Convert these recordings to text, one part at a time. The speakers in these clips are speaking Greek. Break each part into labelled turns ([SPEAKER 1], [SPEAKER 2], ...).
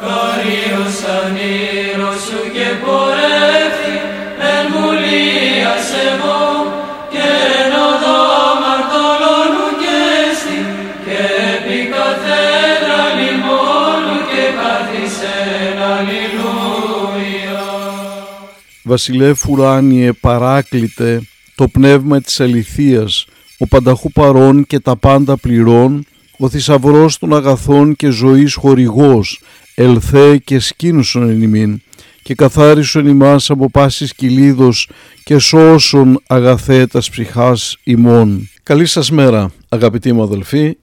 [SPEAKER 1] Μακάριος ανήρος σου και πορεύτη εν βουλίας εγώ και εν οδό μαρτωλώνου και στη και επί καθένα λιμόνου και καθισεν αλληλούια.
[SPEAKER 2] Βασιλεύ ουράνιε παράκλητε το πνεύμα της αληθείας, ο πανταχού παρών και τα πάντα πληρών, ο θησαυρός των αγαθών και ζωής χορηγός, ελθέ και σκήνουσον εν ημίν, και καθάρισον ημάς από πάσης κυλίδος και σώσον αγαθέτας ψυχάς ημών. Καλή σας μέρα αγαπητοί μου αδελφοί,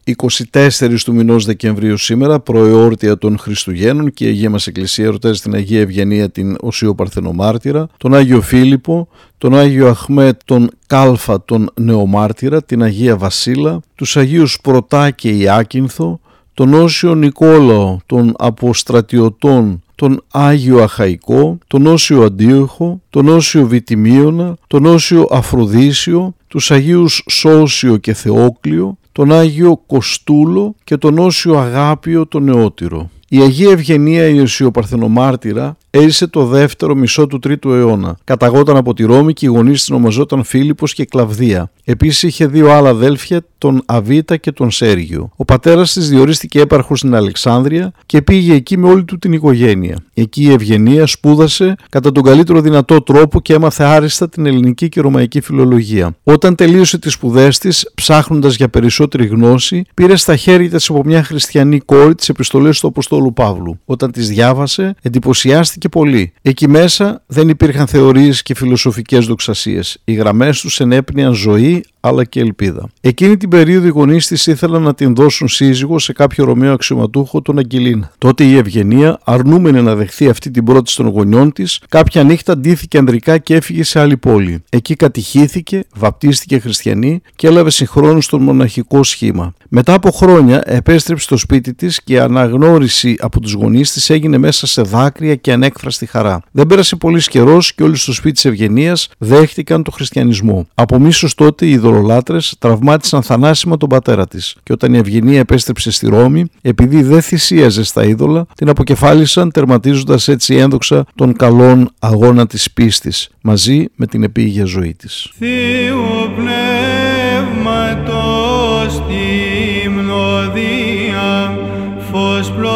[SPEAKER 2] 24 του μηνός Δεκεμβρίου σήμερα, προεόρτια των Χριστουγέννων και η Αγία μας Εκκλησία ερωτάζει την Αγία Ευγενία την Οσίου Παρθενομάρτυρα, τον Άγιο Φίλιππο, τον Άγιο Αχμέτ τον Κάλφα τον Νεομάρτυρα, την Αγία Βασίλα, τους Αγίους Πρωτά και Ιάκυνθο, τον Όσιο Νικόλαο των Αποστρατιωτών τον Άγιο Αχαϊκό, τον Όσιο Αντίοχο, τον Όσιο Βιτιμίωνα, τον Όσιο Αφροδίσιο, τους Αγίους Σώσιο και Θεόκλιο, τον Άγιο Κοστούλο και τον Όσιο Αγάπιο τον Νεότυρο. Η Αγία Ευγενία Ιωσίου Παρθενομάρτυρα έζησε το δεύτερο μισό του τρίτου αιώνα. Καταγόταν από τη Ρώμη και οι γονείς της ονομαζόταν Φίλιππος και Κλαβδία. Επίσης είχε δύο άλλα αδέλφια, τον Αβίτα και τον Σέργιο. Ο πατέρας της διορίστηκε έπαρχος στην Αλεξάνδρεια και πήγε εκεί με όλη του την οικογένεια. Εκεί η Ευγενία σπούδασε κατά τον καλύτερο δυνατό τρόπο και έμαθε άριστα την ελληνική και ρωμαϊκή φιλολογία. Όταν τελείωσε τις σπουδές της, ψάχνοντας για περισσότερη γνώση, πήρε στα χέρια της από μια χριστιανή κόρη τις επιστολές του Αποστόλου Παύλου. Όταν τις διάβασε, εντυπωσιάστηκε πολύ. Εκεί μέσα δεν υπήρχαν θεωρίες και φιλοσοφικές δοξασίες. Οι γραμμές τους ενέπνεαν ζωή αλλά και ελπίδα. Εκείνη την περίοδο οι γονείς της ήθελαν να την δώσουν σύζυγο σε κάποιο Ρωμαίο αξιωματούχο, τον Αγγελίνα. Τότε η Ευγενία, αρνούμενη να δεχθεί αυτή την πρώτη των γονιών της, κάποια νύχτα ντύθηκε ανδρικά και έφυγε σε άλλη πόλη. Εκεί κατηχήθηκε, βαπτίστηκε χριστιανή και έλαβε συγχρόνως τον μοναχικό σχήμα. Μετά από χρόνια επέστρεψε στο σπίτι της και η αναγνώριση από τους γονείς της έγινε μέσα σε δάκρυα και ανέκφραστη χαρά. Δεν πέρασε πολύς καιρός και όλοι στο σπίτι της Ευγενίας δέχτηκαν το χριστιανισμό. Από μίσος τότε οι δωρολάτρες τραυμάτισαν θανάσιμα τον πατέρα της και όταν η Ευγενία επέστρεψε στη Ρώμη, επειδή δεν θυσίαζε στα είδωλα, την αποκεφάλισαν τερματίζοντας έτσι ένδοξα τον καλών αγώνα της πίστης μαζί με την επίγεια ζωή της.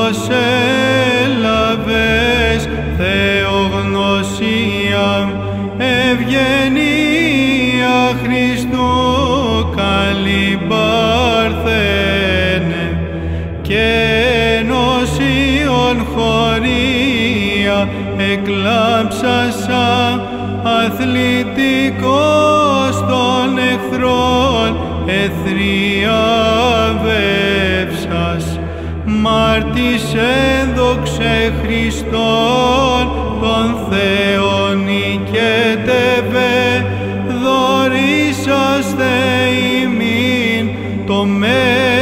[SPEAKER 3] Φως προσέλαβες Θεογνωσία ευγενία Χριστού καλή παρθένε και νοσίων χωρία εκλάψασα αθλητικός των εχθρών εθριαβεύσας μάρτης έδοξε Χριστόν τον Θεόν νικέτευε δωρήσαστε ημίν το Μέγα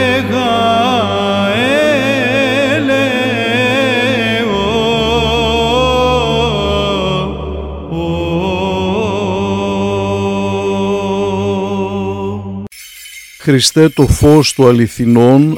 [SPEAKER 2] Χριστέ το φως του αληθινών